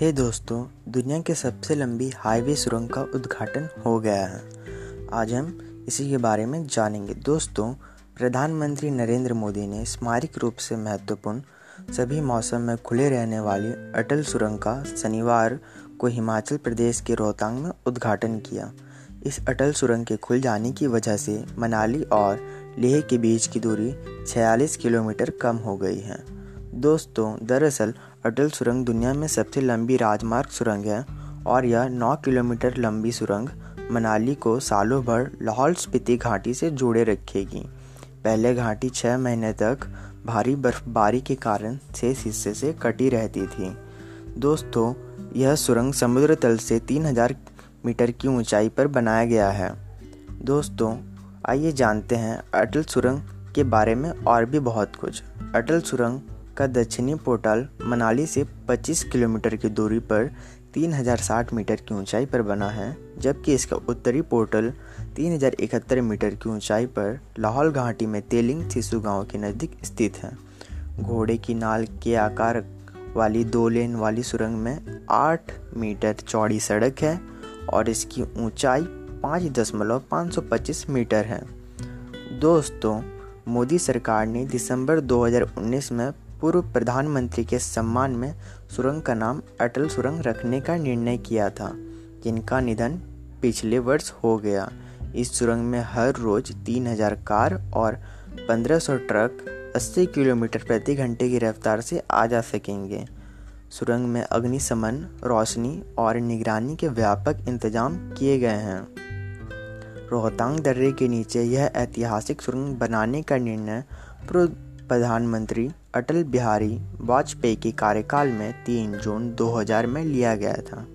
हे दोस्तों, दुनिया के सबसे लंबी हाईवे सुरंग का उद्घाटन हो गया है। आज हम इसी के बारे में जानेंगे। दोस्तों, प्रधानमंत्री नरेंद्र मोदी ने स्मारक रूप से महत्वपूर्ण सभी मौसम में खुले रहने वाली अटल सुरंग का शनिवार को हिमाचल प्रदेश के रोहतांग में उद्घाटन किया। इस अटल सुरंग के खुल जाने की वजह से मनाली और लेह के बीच की दूरी 46 किलोमीटर कम हो गई है। दोस्तों, दरअसल अटल सुरंग दुनिया में सबसे लंबी राजमार्ग सुरंग है और यह 9 किलोमीटर लंबी सुरंग मनाली को सालों भर लाहौल स्पीति घाटी से जोड़े रखेगी। पहले घाटी छः महीने तक भारी बर्फबारी के कारण शेष हिस्से से कटी रहती थी। दोस्तों, यह सुरंग समुद्र तल से 3000 मीटर की ऊंचाई पर बनाया गया है। दोस्तों, आइए जानते हैं अटल सुरंग के बारे में और भी बहुत कुछ। अटल सुरंग का दक्षिणी पोर्टल मनाली से 25 किलोमीटर की दूरी पर 3060 मीटर की ऊंचाई पर बना है, जबकि इसका उत्तरी पोर्टल 3071 मीटर की ऊंचाई पर लाहौल घाटी में तेलिंग सिसु गाँव के नज़दीक स्थित है। घोड़े की नाल के आकार वाली दो लेन वाली सुरंग में 8 मीटर चौड़ी सड़क है और इसकी ऊंचाई पाँच दशमलव पाँच सौ पच्चीस मीटर है। दोस्तों, मोदी सरकार ने दिसंबर 2019 में पूर्व प्रधानमंत्री के सम्मान में सुरंग का नाम अटल सुरंग रखने का निर्णय किया था, जिनका निधन पिछले वर्ष हो गया। इस सुरंग में हर रोज 3000 कार और 1500 ट्रक 80 किलोमीटर प्रति घंटे की रफ्तार से आ जा सकेंगे। सुरंग में अग्निशमन, रोशनी और निगरानी के व्यापक इंतज़ाम किए गए हैं। रोहतांग दर्रे के नीचे यह ऐतिहासिक सुरंग बनाने का निर्णय प्रधानमंत्री अटल बिहारी वाजपेयी के कार्यकाल में 3 जून 2000 में लिया गया था।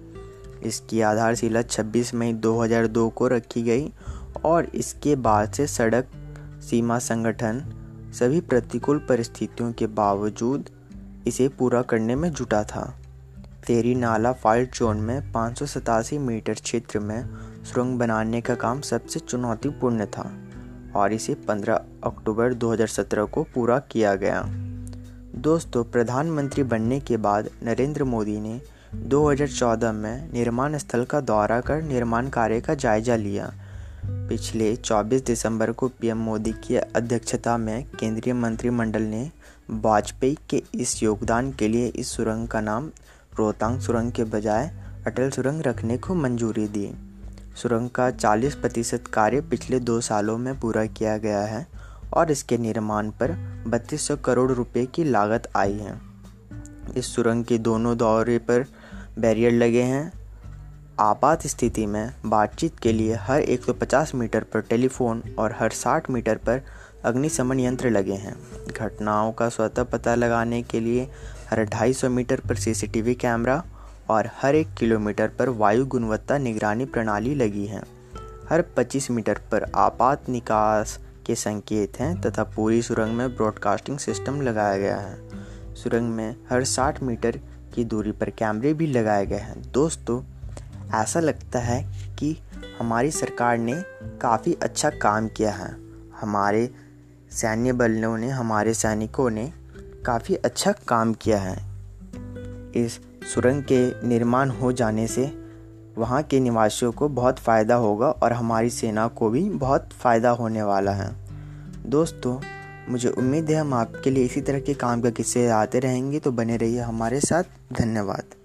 इसकी आधारशिला 26 मई 2002 को रखी गई और इसके बाद से सड़क सीमा संगठन सभी प्रतिकूल परिस्थितियों के बावजूद इसे पूरा करने में जुटा था। तेरी नाला फाल्ट जोन में पाँच सौ सतासी मीटर क्षेत्र में सुरंग बनाने का काम सबसे चुनौतीपूर्ण था। और इसे 15 अक्टूबर 2017 को पूरा किया गया। दोस्तों, प्रधानमंत्री बनने के बाद नरेंद्र मोदी ने 2014 में निर्माण स्थल का दौरा कर निर्माण कार्य का जायजा लिया। पिछले 24 दिसंबर को पीएम मोदी की अध्यक्षता में केंद्रीय मंत्रिमंडल ने वाजपेयी के इस योगदान के लिए इस सुरंग का नाम रोहतांग सुरंग के बजाय अटल सुरंग रखने को मंजूरी दी। सुरंग का 40 प्रतिशत कार्य पिछले दो सालों में पूरा किया गया है और इसके निर्माण पर बत्तीस करोड़ रुपए की लागत आई है। इस सुरंग के दोनों दौरे पर बैरियर लगे हैं। आपात स्थिति में बातचीत के लिए हर 150 मीटर पर टेलीफोन और हर 60 मीटर पर अग्निशमन यंत्र लगे हैं। घटनाओं का स्वतः पता लगाने के लिए हर 250 मीटर पर सीसीटीवी कैमरा और हर एक किलोमीटर पर वायु गुणवत्ता निगरानी प्रणाली लगी है। हर 25 मीटर पर आपात निकास के संकेत हैं तथा पूरी सुरंग में ब्रॉडकास्टिंग सिस्टम लगाया गया है। सुरंग में हर 60 मीटर की दूरी पर कैमरे भी लगाए गए हैं। दोस्तों, ऐसा लगता है कि हमारी सरकार ने काफ़ी अच्छा काम किया है। हमारे सैन्य बलों ने, हमारे सैनिकों ने काफ़ी अच्छा काम किया है। इस सुरंग के निर्माण हो जाने से वहाँ के निवासियों को बहुत फ़ायदा होगा और हमारी सेना को भी बहुत फ़ायदा होने वाला है। दोस्तों, मुझे उम्मीद है हम आपके लिए इसी तरह के काम का किस्से आते रहेंगे तो बने रहिए हमारे साथ। धन्यवाद।